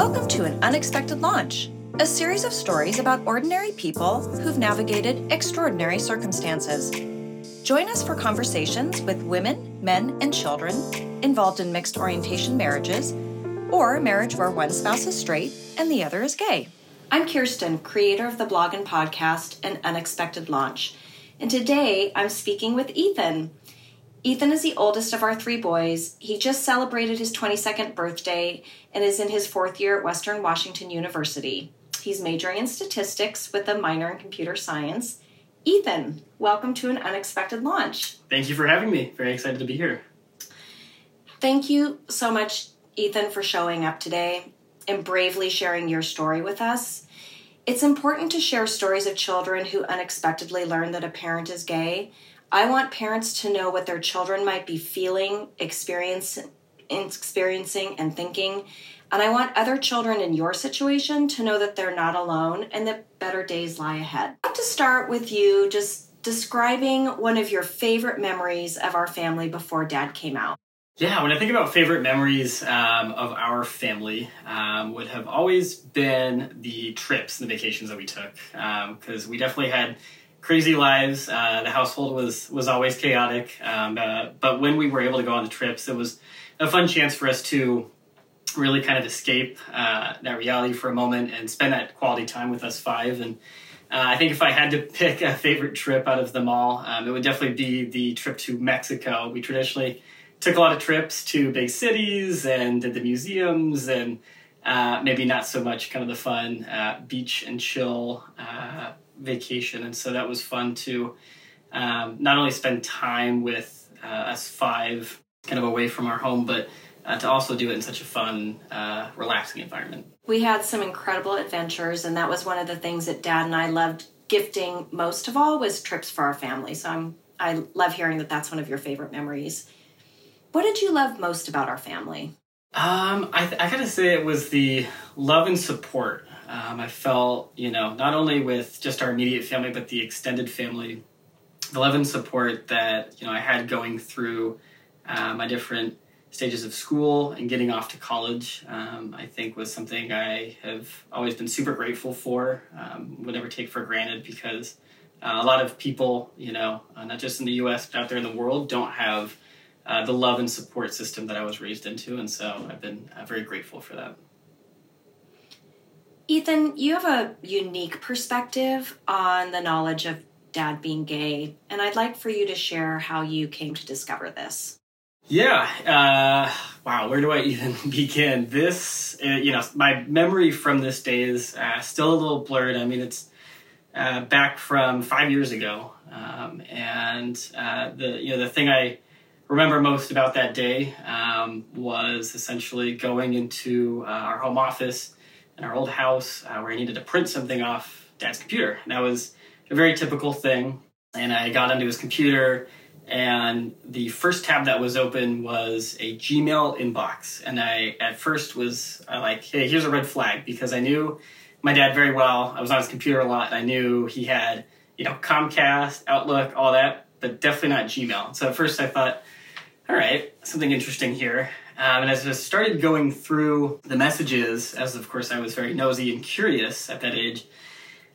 Welcome to An Unexpected Launch, a series of stories about ordinary people who've navigated extraordinary circumstances. Join us for conversations with women, men, and children involved in mixed orientation marriages or a marriage where one spouse is straight and the other is gay. I'm Kirsten, creator of the blog and podcast An Unexpected Launch, and today I'm speaking with Ethan. Ethan is the oldest of our three boys. He just celebrated his 22nd birthday and is in his fourth year at Western Washington University. He's majoring in statistics with a minor in computer science. Ethan, welcome to an unexpected launch. Thank you for having me. Very excited to be here. Thank you so much, Ethan, for showing up today and bravely sharing your story with us. It's important to share stories of children who unexpectedly learn that a parent is gay I want parents to know what their children might be feeling, experiencing, and thinking. And I want other children in your situation to know that they're not alone and that better days lie ahead. I'd like to start with you just describing one of your favorite memories of our family before dad came out. Yeah, when I think about favorite memories um, of our family, um, would have always been the trips and the vacations that we took because um, we definitely had crazy lives. Uh, the household was was always chaotic, um, uh, but when we were able to go on the trips, it was a fun chance for us to really kind of escape uh, that reality for a moment and spend that quality time with us five. And uh, I think if I had to pick a favorite trip out of them all, um, it would definitely be the trip to Mexico. We traditionally took a lot of trips to big cities and did the museums and uh, maybe not so much kind of the fun uh, beach and chill vacation, and so that was fun to um, not only spend time with uh, us five, kind of away from our home, but uh, to also do it in such a fun, uh, relaxing environment. We had some incredible adventures, and that was one of the things that Dad and I loved gifting most of all was trips for our family. So I'm I love hearing that that's one of your favorite memories. What did you love most about our family? Um, I, I gotta say it was the love and support um, I felt, you know, not only with just our immediate family, but the extended family, the love and support that, you know, I had going through uh, my different stages of school and getting off to college, um, I think was something I have always been super grateful for, um, would never take for granted because uh, a lot of people, you know, uh, not just in the US, but out there in the world, don't have uh, the love and support system that I was raised into. And so I've been uh, very grateful for that. Ethan, you have a unique perspective on the knowledge of dad being gay, and I'd like for you to share how you came to discover this. Yeah, uh, wow, where do I even begin? This, uh, you know, my memory from this day is uh, still a little blurred. I mean, it's uh, back from five years ago, um, and uh, the you know the thing I remember most about that day um, was essentially going into uh, our home office in our old house uh, where I needed to print something off dad's computer. And that was a very typical thing. And I got onto his computer, and the first tab that was open was a Gmail inbox. And I, at first, was uh, like, hey, here's a red flag because I knew my dad very well. I was on his computer a lot. and I knew he had, you know, Comcast, Outlook, all that, but definitely not Gmail. So at first I thought, all right, something interesting here. Um, and as I started going through the messages, as of course I was very nosy and curious at that age,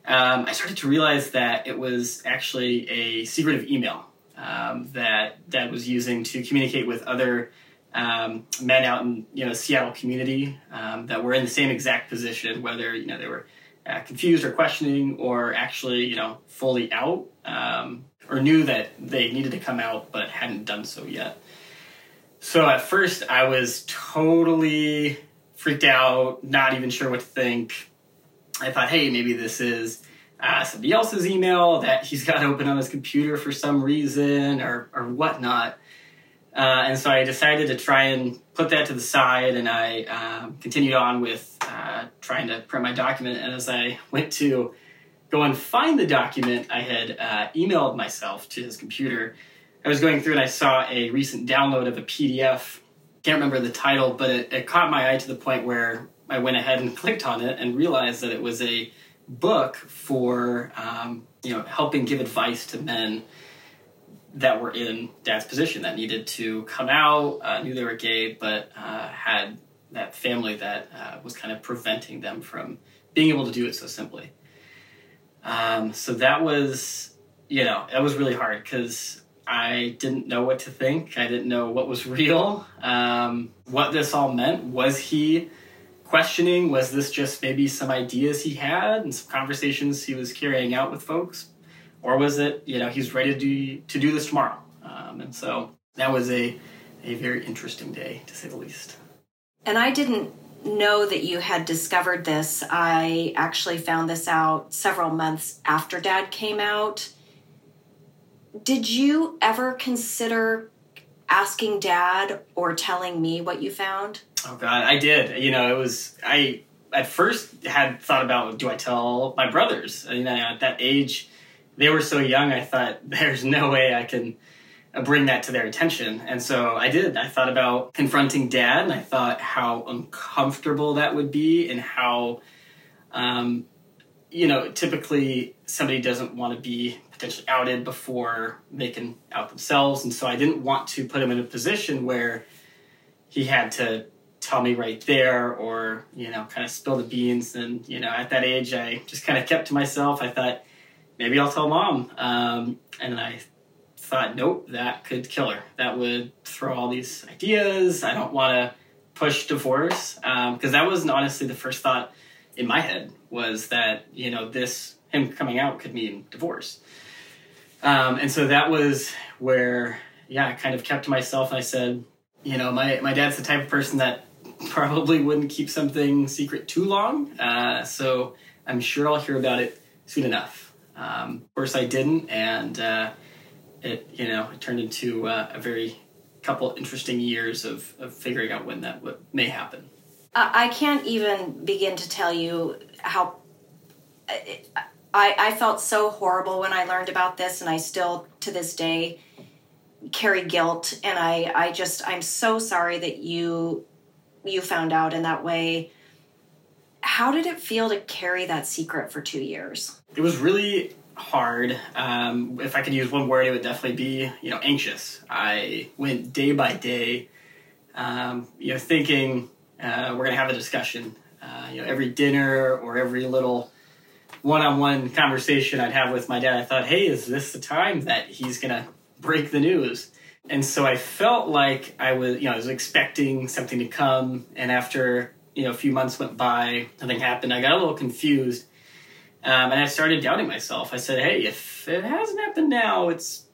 um, I started to realize that it was actually a secretive email um, that Dad was using to communicate with other um, men out in you know Seattle community um, that were in the same exact position, whether you know they were uh, confused or questioning, or actually you know fully out, um, or knew that they needed to come out but hadn't done so yet. So at first, I was totally freaked out, not even sure what to think. I thought, hey, maybe this is uh, somebody else's email that he's got open on his computer for some reason or, or whatnot. Uh, and so I decided to try and put that to the side, and I um, continued on with uh, trying to print my document. And as I went to go and find the document, I had uh, emailed myself to his computer I was going through and I saw a recent download of a PDF. Can't remember the title, but it, it caught my eye to the point where I went ahead and clicked on it and realized that it was a book for um, you know helping give advice to men that were in dad's position that needed to come out, uh, knew they were gay, but uh, had that family that uh, was kind of preventing them from being able to do it so simply. Um, so that was, you know, that was really hard because I didn't know what to think. I didn't know what was real, um, what this all meant. Was he questioning? Was this just maybe some ideas he had and some conversations he was carrying out with folks? Or was it, you know, he's ready to do, to do this tomorrow? Um, and so that was a, a very interesting day, to say the least. And I didn't know that you had discovered this. I actually found this out several months after Dad came out. Did you ever consider asking Dad or telling me what you found? Oh God, I did. You know, it was I at first had thought about do I tell my brothers? You know, at that age, they were so young. I thought there's no way I can uh, bring that to their attention. And so I did. I thought about confronting dad, and I thought how uncomfortable that would be, and how, um, you know, typically somebody doesn't want to be potentially outed before they can out themselves. And so I didn't want to put him in a position where he had to tell me right there or, you know, kind of spill the beans. And, you know, at that age, I just kind of kept to myself. I thought, maybe I'll tell mom. Um, and I thought, nope, that could kill her. That would throw all these ideas. I don't want to push divorce because um, that wasn't honestly the first thought in my head was that you know this him coming out could mean divorce. Um, and so that was where yeah, I kind of kept to myself. I said, you know, my my dad's the type of person that probably wouldn't keep something secret too long. Uh, so I'm sure I'll hear about it soon enough. Um, of course, I didn't, and uh, it you know it turned into uh, a very couple interesting years of, of figuring out when that what may happen. I can't even begin to tell you how. I, I felt so horrible when I learned about this, and I still, to this day, carry guilt. And I, I just, I'm so sorry that you, you found out in that way. How did it feel to carry that secret for two years? It was really hard. Um, if I could use one word, it would definitely be you know anxious. I went day by day, um, you know, thinking uh, we're gonna have a discussion. Uh, you know, every dinner or every little one-on-one conversation I'd have with my dad, I thought, hey, is this the time that he's gonna break the news? And so I felt like I was, you know, I was expecting something to come, and after you know a few months went by, nothing happened. I got a little confused um, and I started doubting myself. I said, hey, if it hasn't happened now, it's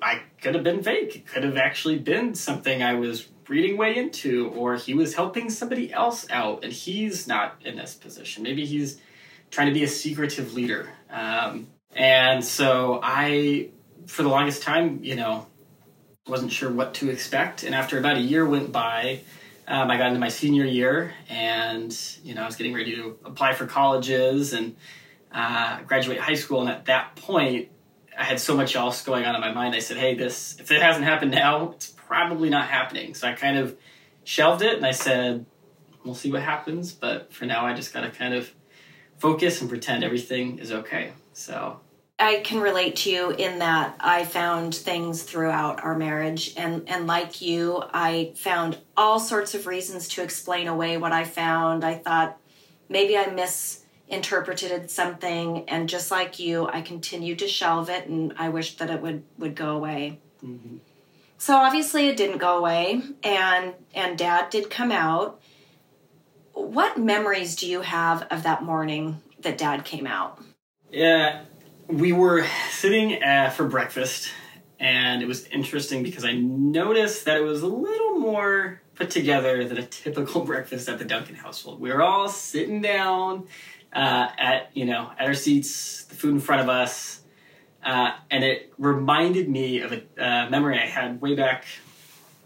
I could have been fake. It could have actually been something I was reading way into, or he was helping somebody else out, and he's not in this position. Maybe he's trying to be a secretive leader. Um, and so I, for the longest time, you know, wasn't sure what to expect. And after about a year went by, um, I got into my senior year, and you know, I was getting ready to apply for colleges and uh, graduate high school, and at that point, I had so much else going on in my mind. I said, "Hey, this if it hasn't happened now, it's probably not happening." So I kind of shelved it, and I said, "We'll see what happens." But for now, I just got to kind of focus and pretend everything is okay. So I can relate to you in that I found things throughout our marriage and and like you I found all sorts of reasons to explain away what I found. I thought maybe I miss interpreted something and just like you i continued to shelve it and i wished that it would would go away mm-hmm. So obviously it didn't go away and and dad did come out. What memories do you have of that morning that dad came out? Yeah we were sitting uh, for breakfast and it was interesting because i noticed that it was a little more put together than a typical breakfast at the duncan household. We were all sitting down uh, at you know at our seats, the food in front of us, uh, and it reminded me of a uh, memory I had way back,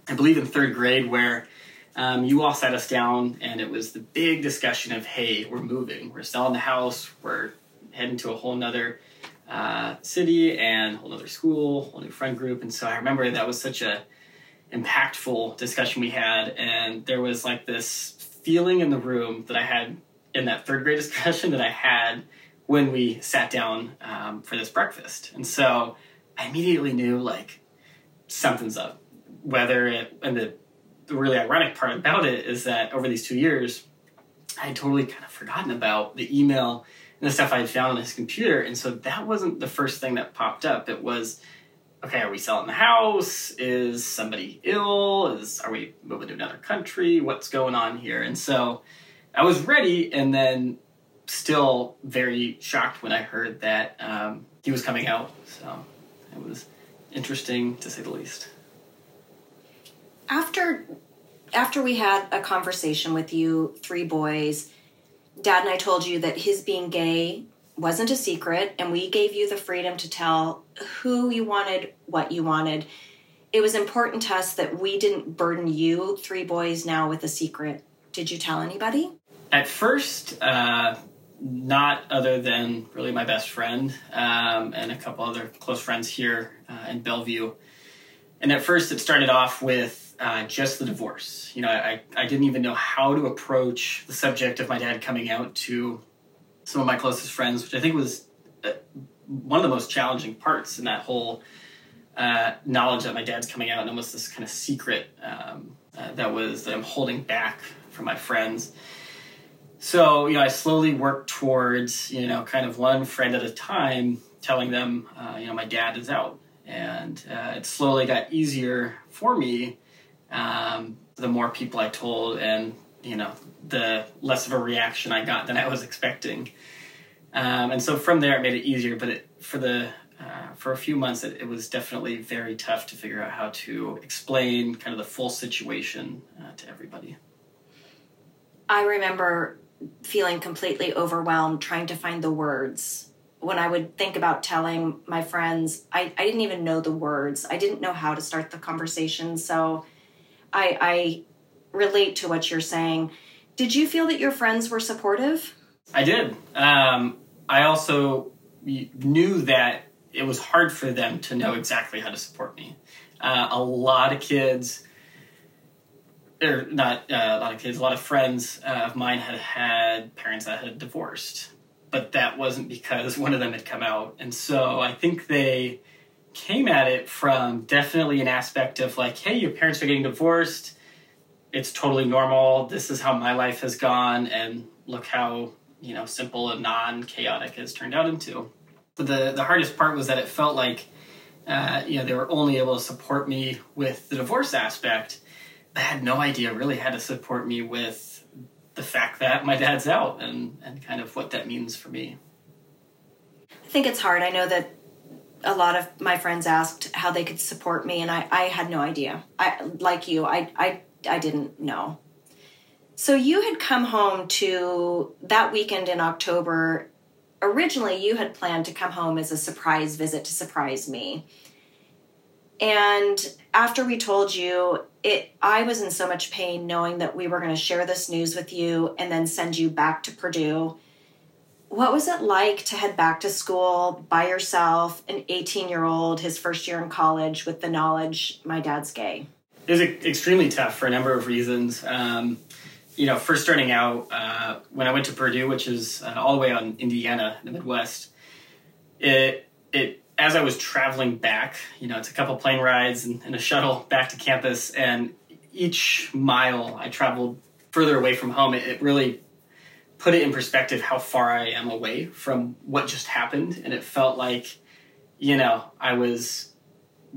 I believe in third grade, where um, you all sat us down, and it was the big discussion of, hey, we're moving, we're selling the house, we're heading to a whole nother uh, city and whole nother school, whole new friend group, and so I remember that was such a impactful discussion we had, and there was like this feeling in the room that I had in that third grade discussion that I had when we sat down um, for this breakfast. And so I immediately knew like something's up, whether it, and the the really ironic part about it is that over these two years, I had totally kind of forgotten about the email and the stuff I had found on his computer. And so that wasn't the first thing that popped up. It was, okay, are we selling the house? Is somebody ill? Is are we moving to another country? What's going on here? And so I was ready, and then still very shocked when I heard that um, he was coming out. So it was interesting to say the least. After after we had a conversation with you three boys, Dad and I told you that his being gay wasn't a secret, and we gave you the freedom to tell who you wanted, what you wanted. It was important to us that we didn't burden you, three boys, now with a secret. Did you tell anybody? At first, uh, not other than really my best friend um, and a couple other close friends here uh, in Bellevue. And at first, it started off with uh, just the divorce. You know, I, I didn't even know how to approach the subject of my dad coming out to some of my closest friends, which I think was uh, one of the most challenging parts in that whole uh, knowledge that my dad's coming out and almost this kind of secret um, uh, that was that I'm holding back from my friends. So you know, I slowly worked towards you know kind of one friend at a time, telling them uh, you know my dad is out, and uh, it slowly got easier for me. Um, the more people I told, and you know, the less of a reaction I got than I was expecting. Um, and so from there, it made it easier. But it, for the uh, for a few months, it, it, was definitely very tough to figure out how to explain kind of the full situation uh, to everybody. I remember feeling completely overwhelmed trying to find the words. When I would think about telling my friends, I, I didn't even know the words. I didn't know how to start the conversation. So I, I relate to what you're saying. Did you feel that your friends were supportive? I did. Um, I also knew that it was hard for them to know exactly how to support me. Uh, a lot of kids, or not uh, a lot of kids, a lot of friends uh, of mine had had parents that had divorced, but that wasn't because one of them had come out. And so I think they came at it from definitely an aspect of like, hey, your parents are getting divorced it's totally normal. This is how my life has gone, and look how you know simple and non-chaotic has turned out into. But the the hardest part was that it felt like uh, you know they were only able to support me with the divorce aspect. I had no idea really how to support me with the fact that my dad's out and and kind of what that means for me. I think it's hard. I know that a lot of my friends asked how they could support me and I, I had no idea. I like you, I I I didn't know. So you had come home to that weekend in October. Originally, you had planned to come home as a surprise visit to surprise me. And after we told you, it I was in so much pain knowing that we were going to share this news with you and then send you back to Purdue. What was it like to head back to school by yourself, an 18 year old, his first year in college, with the knowledge my dad's gay? it was extremely tough for a number of reasons. Um, you know, first starting out uh, when I went to Purdue, which is uh, all the way in Indiana, the Midwest. It it as I was traveling back, you know, it's a couple plane rides and, and a shuttle back to campus, and each mile I traveled further away from home, it, it really put it in perspective how far I am away from what just happened, and it felt like, you know, I was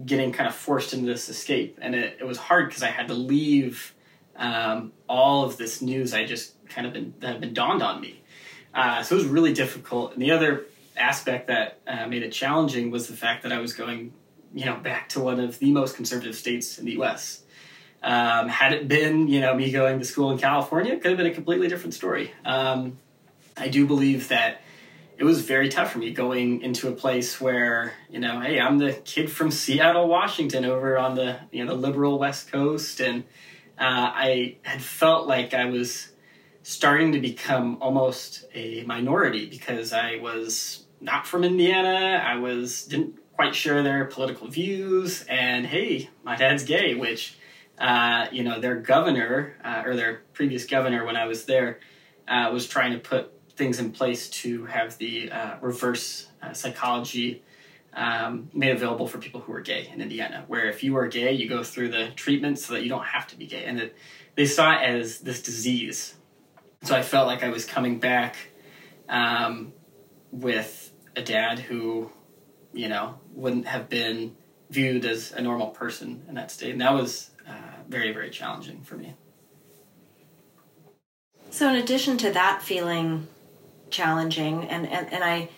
getting kind of forced into this escape, and it, it was hard because I had to leave um, all of this news I just kind of been that had been dawned on me. Uh, so it was really difficult. And the other aspect that uh, made it challenging was the fact that I was going, you know, back to one of the most conservative states in the U.S. Um, had it been, you know, me going to school in California, it could have been a completely different story. Um, I do believe that it was very tough for me going into a place where you know hey i'm the kid from seattle washington over on the you know the liberal west coast and uh, i had felt like i was starting to become almost a minority because i was not from indiana i was didn't quite share their political views and hey my dad's gay which uh, you know their governor uh, or their previous governor when i was there uh, was trying to put things in place to have the uh, reverse uh, psychology um, made available for people who are gay in Indiana, where if you are gay, you go through the treatment so that you don't have to be gay. And it, they saw it as this disease. So I felt like I was coming back um, with a dad who, you know, wouldn't have been viewed as a normal person in that state. And that was uh, very, very challenging for me. So, in addition to that feeling challenging, and, and, and I,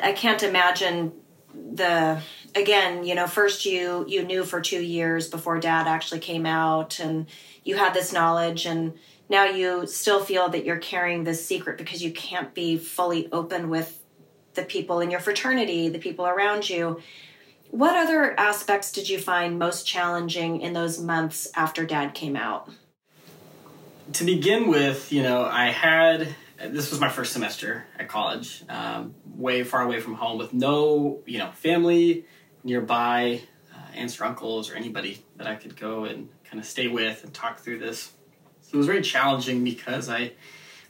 I can't imagine the again you know first you you knew for two years before dad actually came out and you had this knowledge and now you still feel that you're carrying this secret because you can't be fully open with the people in your fraternity the people around you what other aspects did you find most challenging in those months after dad came out to begin with you know i had this was my first semester at college, um, way far away from home, with no you know family nearby, uh, aunts or uncles or anybody that I could go and kind of stay with and talk through this. So it was very challenging because I,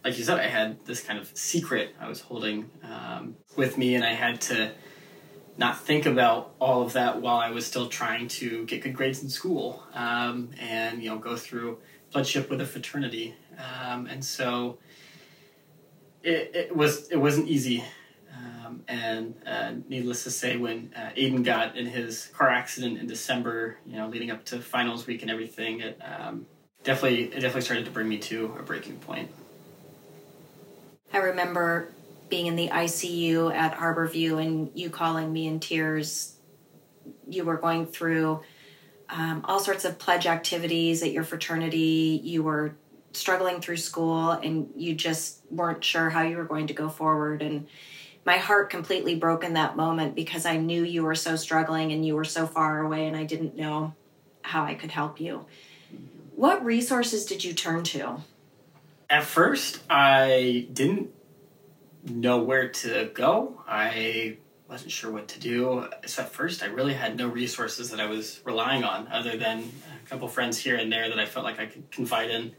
like you said, I had this kind of secret I was holding um, with me, and I had to not think about all of that while I was still trying to get good grades in school um, and you know go through bloodship with a fraternity, um, and so it, it was it wasn't easy. Um, and uh, needless to say, when uh, Aiden got in his car accident in December, you know, leading up to finals week and everything, it um, definitely it definitely started to bring me to a breaking point. I remember being in the ICU at Harborview and you calling me in tears. You were going through um, all sorts of pledge activities at your fraternity. You were struggling through school and you just weren't sure how you were going to go forward and my heart completely broke in that moment because I knew you were so struggling and you were so far away and I didn't know how I could help you. What resources did you turn to? At first, I didn't know where to go. I wasn't sure what to do. So at first, I really had no resources that I was relying on other than a couple friends here and there that I felt like I could confide in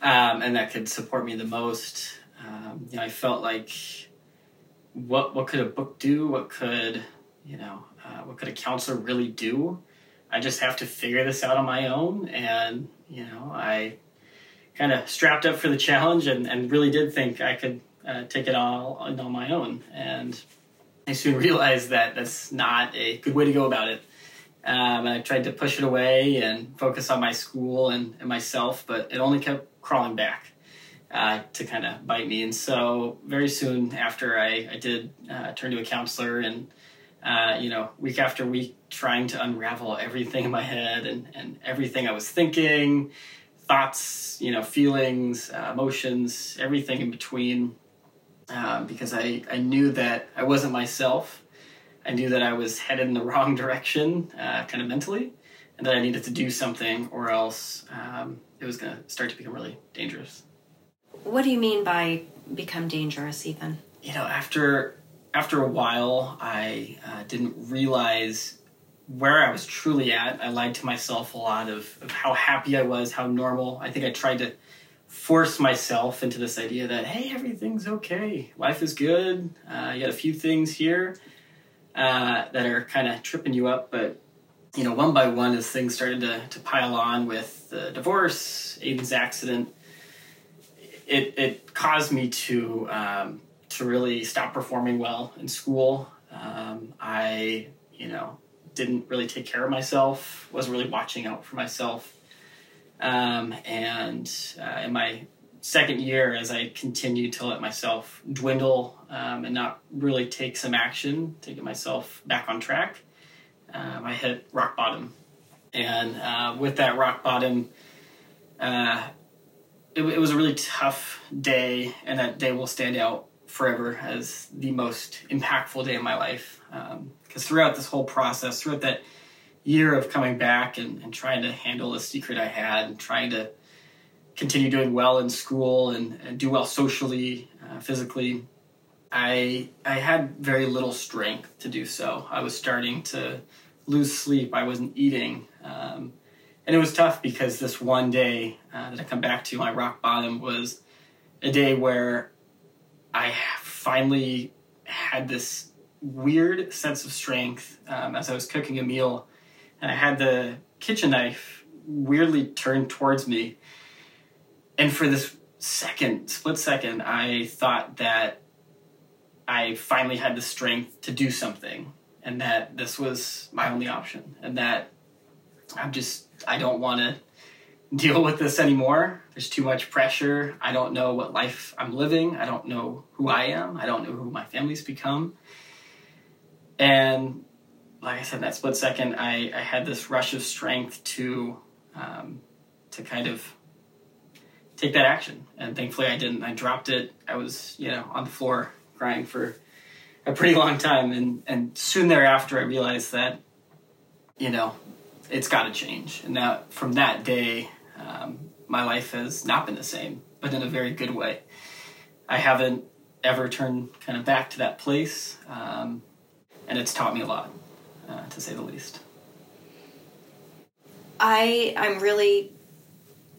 um, and that could support me the most. Um, you know, I felt like what what could a book do? What could you know? Uh, what could a counselor really do? I just have to figure this out on my own, and you know, I kind of strapped up for the challenge and, and really did think I could uh, take it all on my own. And I soon realized that that's not a good way to go about it. Um, and I tried to push it away and focus on my school and, and myself, but it only kept crawling back uh, to kind of bite me. And so very soon after I, I did uh, turn to a counselor and, uh, you know, week after week trying to unravel everything in my head and, and everything I was thinking, thoughts, you know, feelings, uh, emotions, everything in between. Um, because I, I knew that I wasn't myself. I knew that I was headed in the wrong direction, uh, kind of mentally, and that I needed to do something or else um, it was going to start to become really dangerous. What do you mean by become dangerous, Ethan? You know, after after a while, I uh, didn't realize where I was truly at. I lied to myself a lot of, of how happy I was, how normal. I think I tried to force myself into this idea that hey, everything's okay, life is good. Uh, you got a few things here uh, that are kind of tripping you up, but you know, one by one, as things started to, to pile on with the divorce, Aiden's accident, it, it caused me to um, to really stop performing well in school. Um, I, you know, didn't really take care of myself, wasn't really watching out for myself. Um, and uh, in my second year, as I continued to let myself dwindle um, and not really take some action to get myself back on track, um, I hit rock bottom. And uh, with that rock bottom, uh, it, it, was a really tough day, and that day will stand out forever as the most impactful day of my life. Because um, throughout this whole process, throughout that year of coming back and, and trying to handle the secret I had, and trying to continue doing well in school and, and do well socially, uh, physically, I I had very little strength to do so. I was starting to lose sleep. I wasn't eating, um, and it was tough because this one day uh, that I come back to, my rock bottom was a day where I finally had this weird sense of strength um, as I was cooking a meal, and I had the kitchen knife weirdly turned towards me. And for this second, split second, I thought that I finally had the strength to do something, and that this was my only option, and that I'm just, I don't want to deal with this anymore. There's too much pressure. I don't know what life I'm living. I don't know who I am. I don't know who my family's become. And like I said, in that split second, I, I had this rush of strength to um, to kind of take that action. And thankfully, I didn't. I dropped it. I was, you know, on the floor crying for a pretty long time. And and soon thereafter, I realized that, you know, it's got to change. And that from that day, um, my life has not been the same, but in a very good way. I haven't ever turned kind of back to that place, um, and it's taught me a lot, uh, to say the least. I I'm really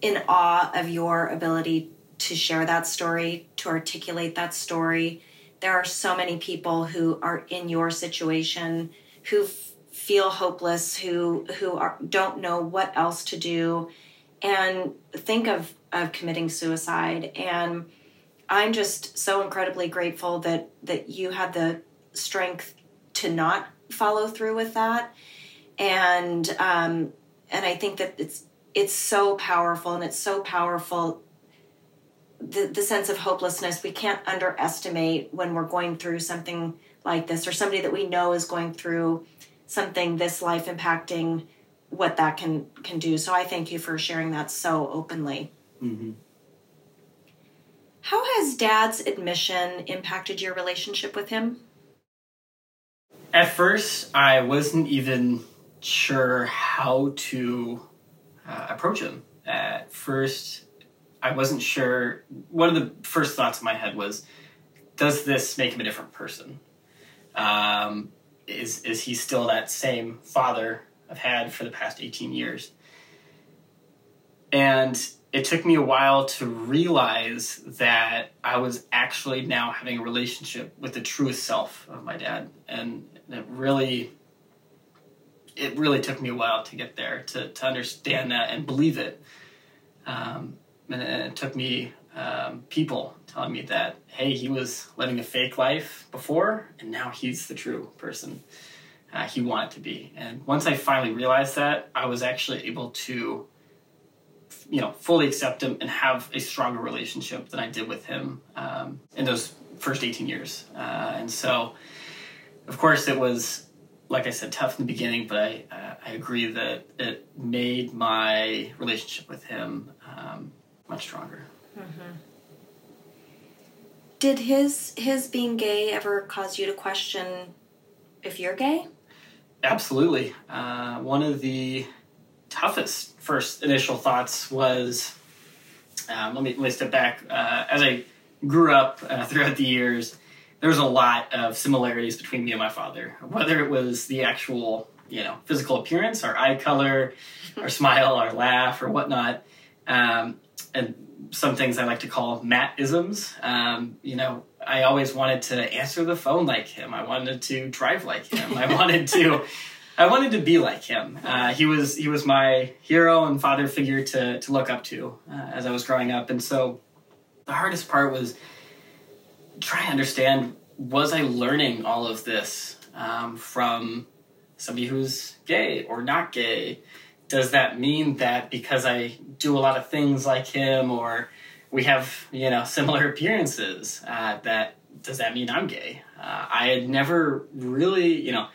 in awe of your ability to share that story, to articulate that story. There are so many people who are in your situation who feel hopeless, who who are, don't know what else to do, and think of of committing suicide. And I'm just so incredibly grateful that that you had the strength to not follow through with that, and um, and I think that it's it's so powerful, and it's so powerful. The, the sense of hopelessness we can't underestimate when we're going through something like this or somebody that we know is going through something this life impacting what that can can do so i thank you for sharing that so openly mm-hmm. how has dad's admission impacted your relationship with him at first i wasn't even sure how to uh, approach him. At first, I wasn't sure. One of the first thoughts in my head was, does this make him a different person? Um, is is he still that same father I've had for the past eighteen years? And it took me a while to realize that I was actually now having a relationship with the truest self of my dad, and it really it really took me a while to get there to, to understand that and believe it. Um, and it took me um, people telling me that, hey, he was living a fake life before, and now he's the true person uh, he wanted to be. And once I finally realized that, I was actually able to, you know, fully accept him and have a stronger relationship than I did with him um, in those first 18 years. Uh, and so, of course, it was like I said, tough in the beginning, but I uh, I agree that it made my relationship with him um, much stronger. Mm-hmm. Did his his being gay ever cause you to question if you're gay? Absolutely. Uh, one of the toughest first initial thoughts was um, let me let me step back. Uh, as I grew up uh, throughout the years, there was a lot of similarities between me and my father, whether it was the actual, you know, physical appearance, our eye color, our smile, our laugh, or whatnot. Um, and some things I like to call Matt-isms. Um, you know, I always wanted to answer the phone like him. I wanted to drive like him. I wanted to, I wanted to be like him. Uh, he was he was my hero and father figure to to look up to uh, as I was growing up. And so, the hardest part was try to understand was I learning all of this um, from somebody who's gay or not gay? Does that mean that because I do a lot of things like him or we have you know similar appearances uh, that does that mean I'm gay? Uh, I had never really you know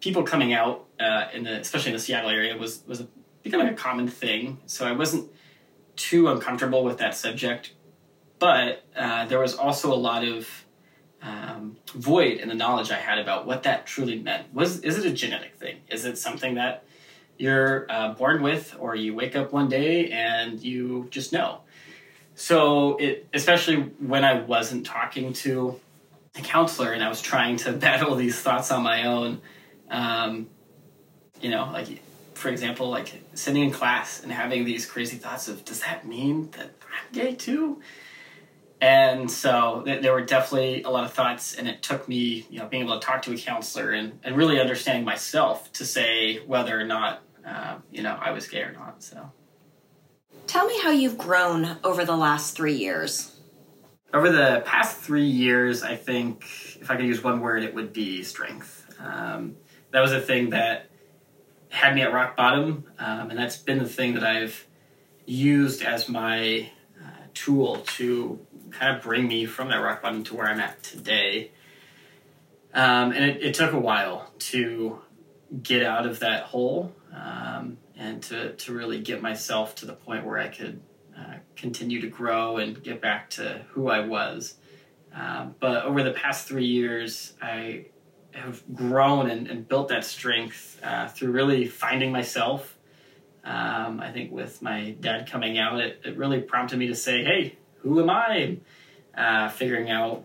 people coming out uh, in the especially in the Seattle area was was becoming a common thing, so I wasn't too uncomfortable with that subject. But uh, there was also a lot of um, void in the knowledge I had about what that truly meant. Was is it a genetic thing? Is it something that you're uh, born with, or you wake up one day and you just know? So it, especially when I wasn't talking to a counselor and I was trying to battle these thoughts on my own, um, you know, like for example, like sitting in class and having these crazy thoughts of, does that mean that I'm gay too? And so th- there were definitely a lot of thoughts, and it took me, you know, being able to talk to a counselor and, and really understanding myself to say whether or not, uh, you know, I was gay or not. So, tell me how you've grown over the last three years. Over the past three years, I think if I could use one word, it would be strength. Um, that was a thing that had me at rock bottom, um, and that's been the thing that I've used as my uh, tool to kind of bring me from that rock bottom to where I'm at today. Um, and it, it, took a while to get out of that hole um, and to, to really get myself to the point where I could uh, continue to grow and get back to who I was. Um, but over the past three years, I have grown and, and built that strength uh, through really finding myself. Um, I think with my dad coming out, it, it really prompted me to say, hey, who am I? Uh, figuring out,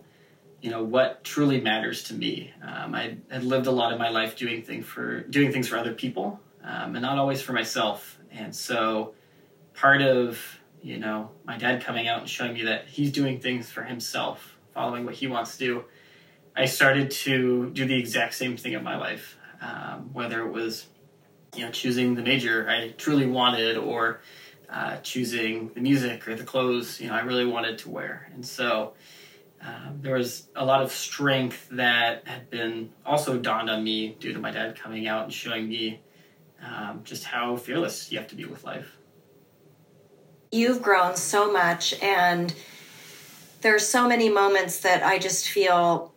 you know, what truly matters to me. Um, I had lived a lot of my life doing things for doing things for other people, um, and not always for myself. And so, part of you know my dad coming out and showing me that he's doing things for himself, following what he wants to do. I started to do the exact same thing in my life, um, whether it was you know choosing the major I truly wanted or uh, choosing the music or the clothes you know I really wanted to wear, and so um, there was a lot of strength that had been also dawned on me due to my dad coming out and showing me um, just how fearless you have to be with life. You've grown so much, and there's so many moments that I just feel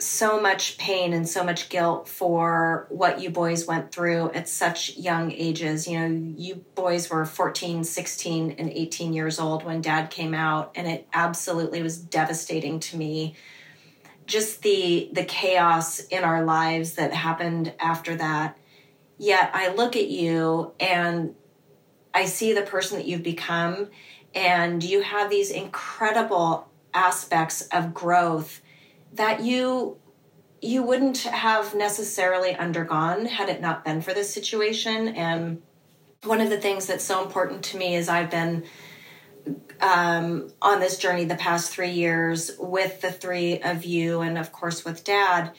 so much pain and so much guilt for what you boys went through at such young ages. You know, you boys were 14, 16, and 18 years old when dad came out, and it absolutely was devastating to me. Just the the chaos in our lives that happened after that. Yet I look at you and I see the person that you've become, and you have these incredible aspects of growth that you you wouldn't have necessarily undergone had it not been for this situation. And one of the things that's so important to me is I've been um, on this journey the past three years with the three of you, and of course with dad,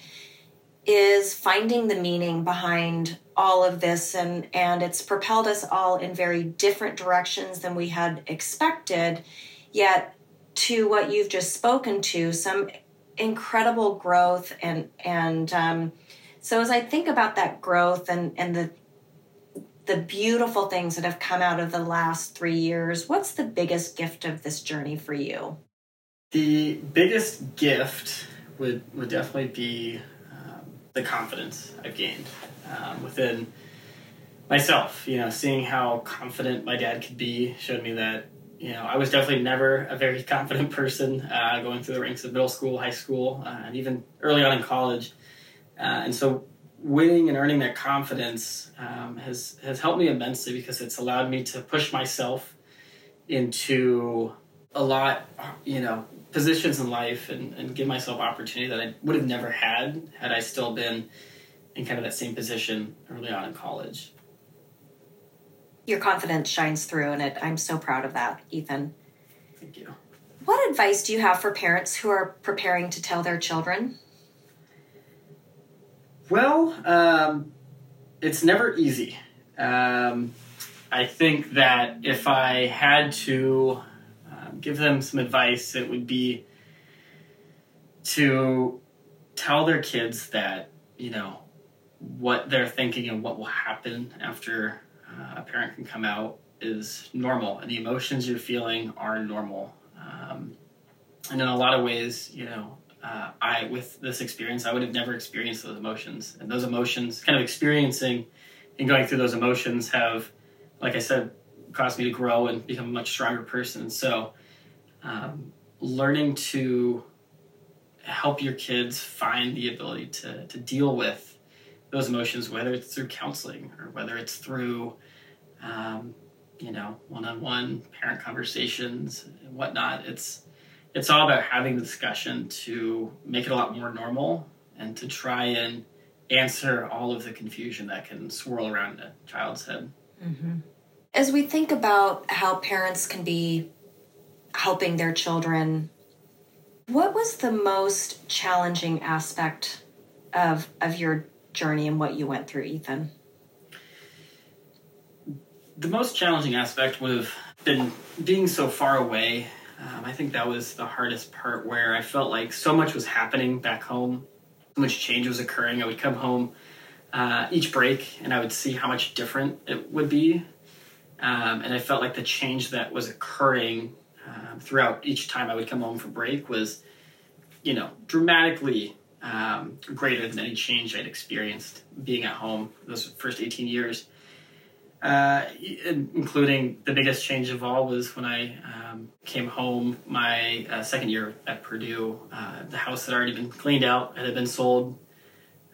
is finding the meaning behind all of this, and and it's propelled us all in very different directions than we had expected. Yet, to what you've just spoken to, some incredible growth and and um, so as I think about that growth and and the the beautiful things that have come out of the last three years, what's the biggest gift of this journey for you? The biggest gift would would definitely be um, the confidence I've gained um, within myself. You know, seeing how confident my dad could be showed me that you know, I was definitely never a very confident person uh, going through the ranks of middle school, high school, uh, and even early on in college. Uh, and so, winning and earning that confidence um, has has helped me immensely because it's allowed me to push myself into a lot, you know, positions in life and, and give myself opportunity that I would have never had had I still been in kind of that same position early on in college. Your confidence shines through and it i'm so proud of that ethan. Thank you. What advice do you have for parents who are preparing to tell their children? Well um, it's never easy. Um, i think that if i had to um, give them some advice it would be to tell their kids that you know what they're thinking and what will happen after uh, a parent can come out is normal, and the emotions you're feeling are normal. Um, and in a lot of ways, you know, uh, I with this experience, I would have never experienced those emotions, and those emotions, kind of experiencing and going through those emotions, have, like I said, caused me to grow and become a much stronger person. So, um, learning to help your kids find the ability to to deal with those emotions, whether it's through counseling or whether it's through, um, you know, one-on-one parent conversations and whatnot. It's it's all about having the discussion to make it a lot more normal and to try and answer all of the confusion that can swirl around a child's head. Mm-hmm. As we think about how parents can be helping their children. What was the most challenging aspect of of your journey and what you went through, Ethan? The most challenging aspect would have been being so far away. Um, I think that was the hardest part where I felt like so much was happening back home, so much change was occurring. I would come home uh, each break and I would see how much different it would be. Um, and I felt like the change that was occurring um, throughout each time I would come home for break was, you know, dramatically um, greater than any change I'd experienced being at home those first 18 years. Uh, including the biggest change of all was when I um, came home my uh, second year at Purdue. Uh, the house had already been cleaned out, it had been sold,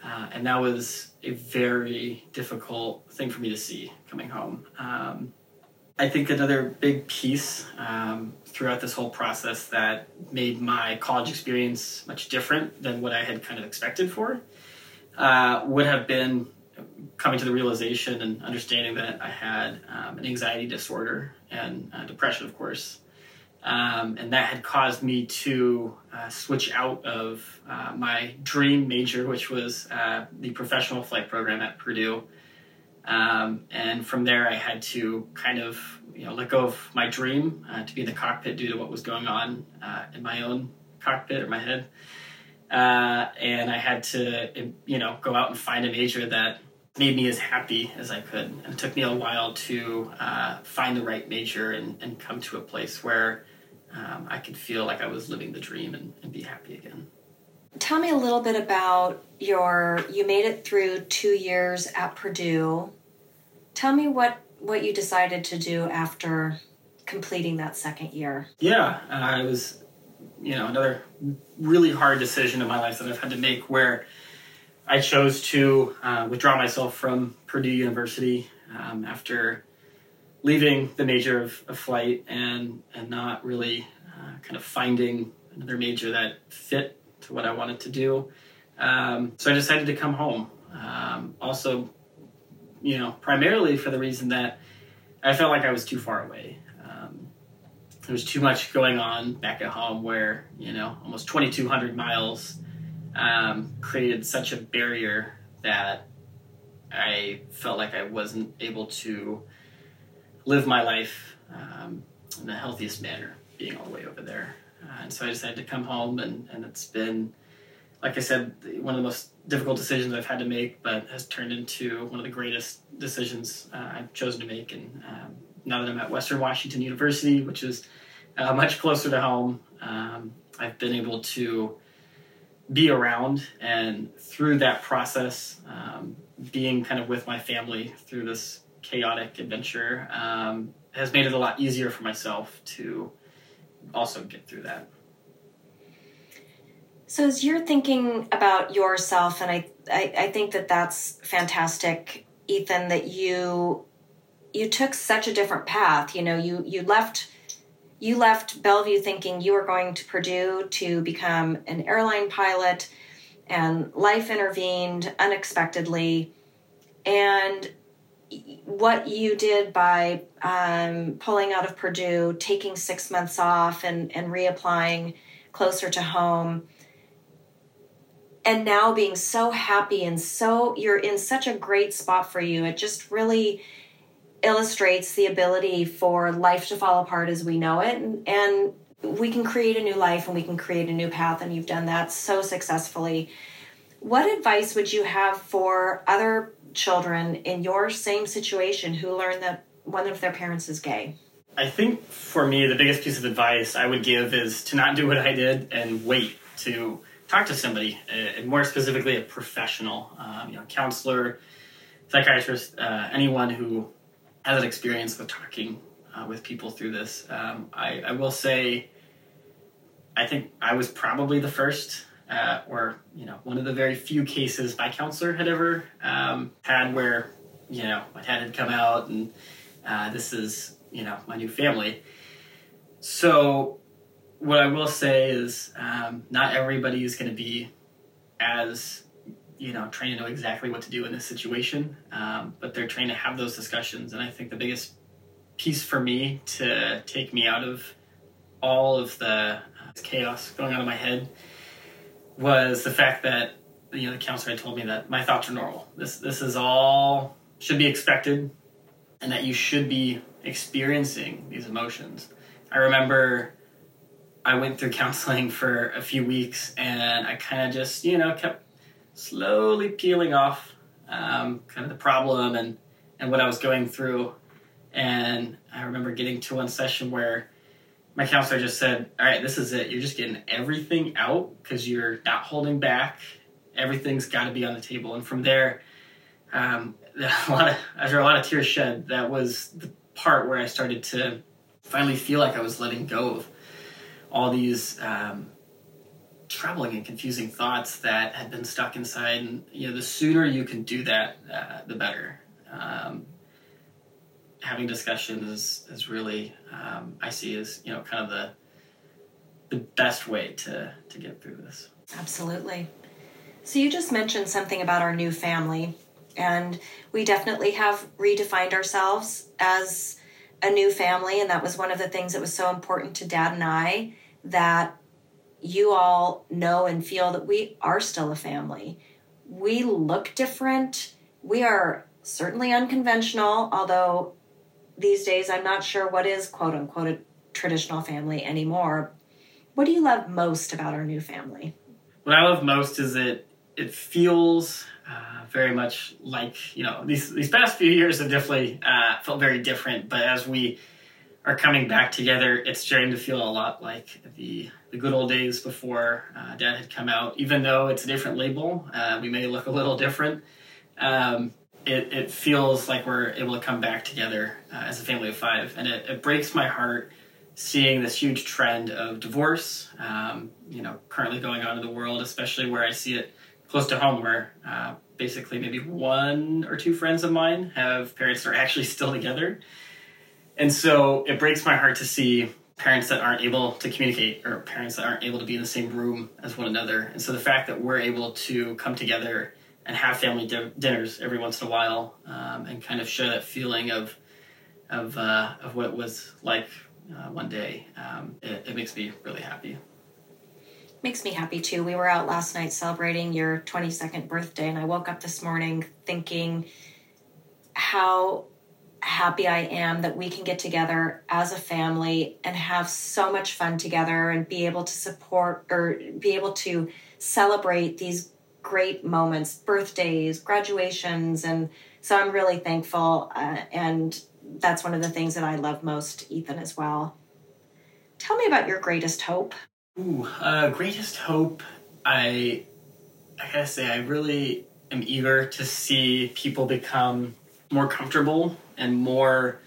uh, and that was a very difficult thing for me to see coming home. Um, I think another big piece um, throughout this whole process that made my college experience much different than what I had kind of expected for uh, would have been coming to the realization and understanding that I had um, an anxiety disorder and uh, depression, of course. Um, and that had caused me to uh, switch out of uh, my dream major, which was uh, the professional flight program at Purdue. Um, and from there, I had to kind of you know let go of my dream uh, to be in the cockpit due to what was going on uh, in my own cockpit or my head. Uh, and I had to you know go out and find a major that made me as happy as I could. And it took me a while to find the right major and, and come to a place where um, I could feel like I was living the dream and, and be happy again. Tell me a little bit about your. You made it through two years at Purdue. Tell me what what you decided to do after completing that second year. Yeah, uh, it was, you know, another really hard decision in my life that I've had to make where I chose to uh, withdraw myself from Purdue University um, after leaving the major of, of flight and and not really uh, kind of finding another major that fit to what I wanted to do. Um, so I decided to come home. Um, also, you know, primarily for the reason that I felt like I was too far away. Um, there was too much going on back at home where, you know, almost 2,200 miles um, created such a barrier that I felt like I wasn't able to live my life um, in the healthiest manner, being all the way over there. Uh, and so I decided to come home, and, and it's been, like I said, one of the most difficult decisions I've had to make, but has turned into one of the greatest decisions uh, I've chosen to make. And um, now that I'm at Western Washington University, which is uh, much closer to home, um, I've been able to be around and through that process, um, being kind of with my family through this chaotic adventure um, has made it a lot easier for myself to also get through that. So, as you're thinking about yourself, and I, I, I think that that's fantastic, Ethan, that you you took such a different path. You know, you you left you left Bellevue thinking you were going to Purdue to become an airline pilot, and life intervened unexpectedly, and what you did by um, pulling out of Purdue, taking six months off, and, and reapplying closer to home, and now being so happy and so you're in such a great spot for you. It just really illustrates the ability for life to fall apart as we know it, and, and we can create a new life and we can create a new path, and you've done that so successfully. What advice would you have for other children in your same situation who learn that one of their parents is gay? I think for me, the biggest piece of advice I would give is to not do what I did and wait to talk to somebody, uh, and more specifically, a professional, um, you know, counselor, psychiatrist, uh, anyone who has an experience with talking uh, with people through this. Um, I, I, will say, I think I was probably the first uh, or you know one of the very few cases my counselor had ever um, had where you know my dad had come out and uh, this is you know my new family. So what i will say is um, not everybody is going to be as you know trained to know exactly what to do in this situation um, but they're trained to have those discussions and i think the biggest piece for me to take me out of all of the chaos going on in my head was the fact that you know the counselor had told me that my thoughts are normal. This this is all should be expected, and that you should be experiencing these emotions. I remember I went through counseling for a few weeks, and I kind of just you know kept slowly peeling off um, kind of the problem and and what I was going through. And I remember getting to one session where my counselor just said, "All right, this is it. You're just getting everything out because you're not holding back. Everything's got to be on the table." And from there, um, a lot of after a lot of tears shed, that was the part where I started to finally feel like I was letting go of all these um, troubling and confusing thoughts that had been stuck inside. And you know, the sooner you can do that, uh, the better. Um, having discussions is, is really um, I see as you know kind of the the best way to to get through this. Absolutely. So you just mentioned something about our new family, and we definitely have redefined ourselves as a new family, and that was one of the things that was so important to Dad and I that you all know and feel that we are still a family. We look different. We are certainly unconventional, although these days I'm not sure what is quote unquote a traditional family anymore. What do you love most about our new family? What I love most is that it feels uh, very much like you know these these past few years have definitely uh, felt very different. But as we are coming back together, it's starting to feel a lot like the the good old days before uh, Dad had come out. Even though it's a different label, uh, we may look a little different. Um, it, it feels like we're able to come back together uh, as a family of five, and it, it, breaks my heart seeing this huge trend of divorce. Um, you know, currently going on in the world, especially where I see it close to home, where uh, basically maybe one or two friends of mine have parents that are actually still together, and so it breaks my heart to see parents that aren't able to communicate or parents that aren't able to be in the same room as one another. And so the fact that we're able to come together and have family di- dinners every once in a while um, and kind of share that feeling of of uh, of what it was like uh, one day. Um, it, it, makes me really happy. Makes me happy too. We were out last night celebrating your 22nd birthday, and I woke up this morning thinking how happy I am that we can get together as a family and have so much fun together and be able to support or be able to celebrate these great moments, birthdays, graduations, and so I'm really thankful. Uh, and that's one of the things that I love most, Ethan, as well. Tell me about your greatest hope. Ooh, uh, greatest hope. I, I gotta say, I really am eager to see people become more comfortable and more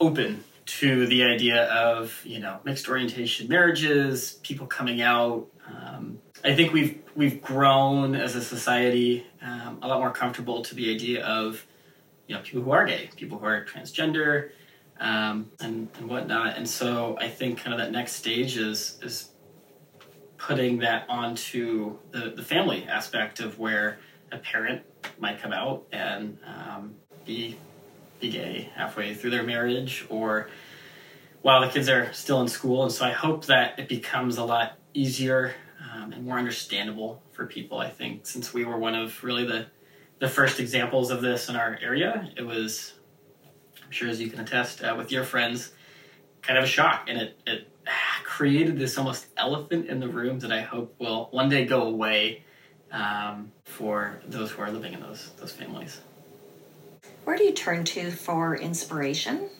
open to the idea of you know mixed orientation marriages, people coming out. Um, I think we've we've grown as a society um, a lot more comfortable to the idea of you know people who are gay, people who are transgender, um, and and whatnot. And so I think kind of that next stage is is putting that onto the the family aspect of where a parent might come out and um, be be gay halfway through their marriage or while the kids are still in school. And so I hope that it becomes a lot easier um, and more understandable for people. I think since we were one of really the the first examples of this in our area, it was I'm sure as you can attest uh, with your friends, kind of a shock, and it it created this almost elephant in the room that I hope will one day go away um, for those who are living in those those families. Where do you turn to for inspiration?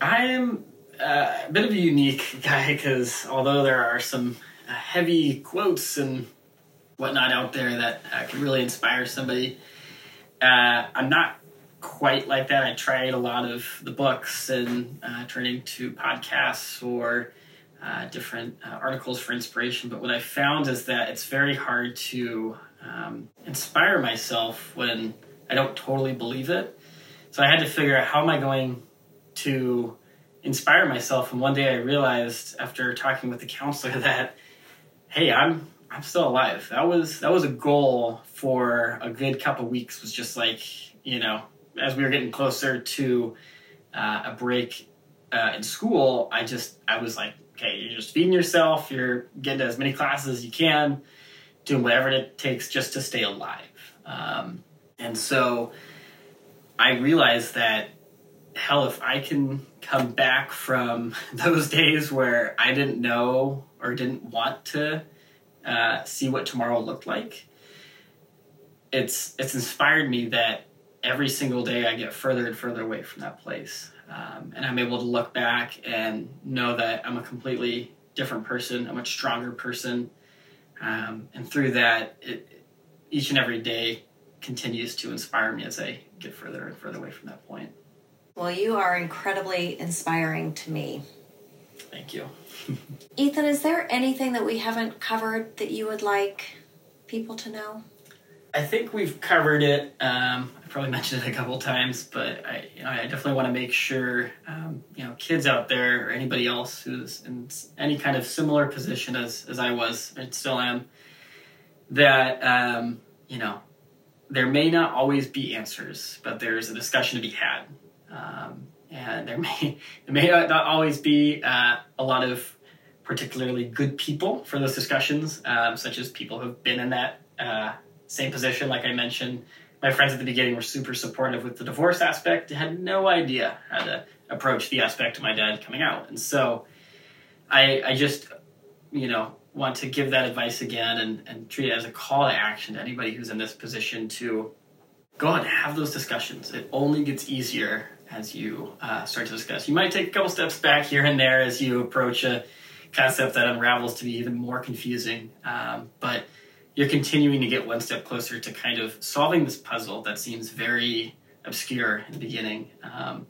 I'm uh, a bit of a unique guy because although there are some heavy quotes and whatnot out there that uh, can really inspire somebody, uh, I'm not quite like that. I tried a lot of the books and uh, turning to podcasts or uh, different articles for inspiration. But what I found is that it's very hard to um, inspire myself when I don't totally believe it. So I had to figure out how am I going to inspire myself. And one day I realized after talking with the counselor that, hey, I'm I'm still alive. That was that was a goal for a good couple weeks. Was just like you know, as we were getting closer to uh, a break uh, in school, I just I was like, okay, you're just feeding yourself. You're getting to as many classes as you can, doing whatever it takes just to stay alive. Um, and so I realized that hell, if I can come back from those days where I didn't know or didn't want to uh, see what tomorrow looked like, it's it's inspired me that every single day I get further and further away from that place. Um, and I'm able to look back and know that I'm a completely different person, a much stronger person. Um, and through that, it, each and every day continues to inspire me as I get further and further away from that point. Well, you are incredibly inspiring to me. Thank you. Ethan, is there anything that we haven't covered that you would like people to know? I think we've covered it. Um, I probably mentioned it a couple times, but I, you know, I definitely want to make sure, um, you know, kids out there or anybody else who's in any kind of similar position as, as I was and still am, that, um, you know, there may not always be answers, but there's a discussion to be had. Um, and there may, there may not always be uh, a lot of particularly good people for those discussions, um, such as people who've been in that uh, same position, like I mentioned. My friends at the beginning were super supportive with the divorce aspect, had no idea how to approach the aspect of my dad coming out. And so I, I just, you know, want to give that advice again and, and treat it as a call to action to anybody who's in this position to go and have those discussions. It only gets easier as you uh, start to discuss. You might take a couple steps back here and there as you approach a concept that unravels to be even more confusing. Um, but you're continuing to get one step closer to kind of solving this puzzle that seems very obscure in the beginning. Um,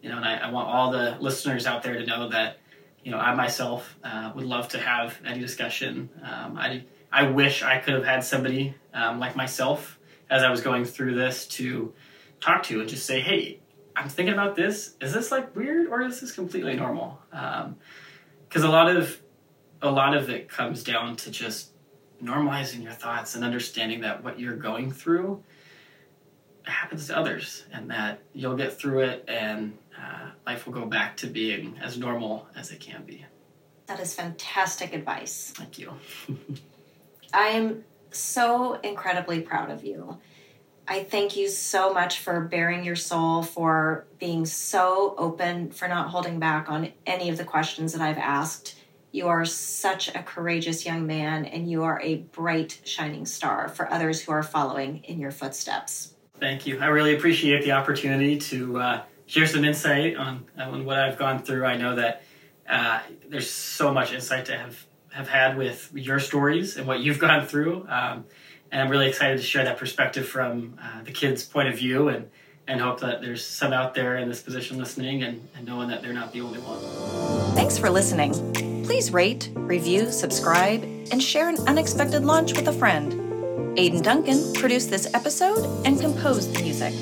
you know, and I, I, want all the listeners out there to know that, you know, I myself uh, would love to have any discussion. Um, I I wish I could have had somebody um, like myself as I was going through this to talk to and just say, hey, I'm thinking about this. Is this like weird or is this completely normal? Because um, a lot of a lot of it comes down to just normalizing your thoughts and understanding that what you're going through happens to others and that you'll get through it and uh, life will go back to being as normal as it can be. That is fantastic advice. Thank you. I am so incredibly proud of you. I thank you so much for baring your soul, for being so open, for not holding back on any of the questions that I've asked you are such a courageous young man, and you are a bright, shining star for others who are following in your footsteps. Thank you. I really appreciate the opportunity to uh, share some insight on, on what I've gone through. I know that uh, there's so much insight to have, have had with your stories and what you've gone through. Um, and I'm really excited to share that perspective from uh, the kids' point of view and, and hope that there's some out there in this position listening and, and knowing that they're not the only one. Thanks for listening. Please rate, review, subscribe, and share an unexpected launch with a friend. Aidan Duncan produced this episode and composed the music.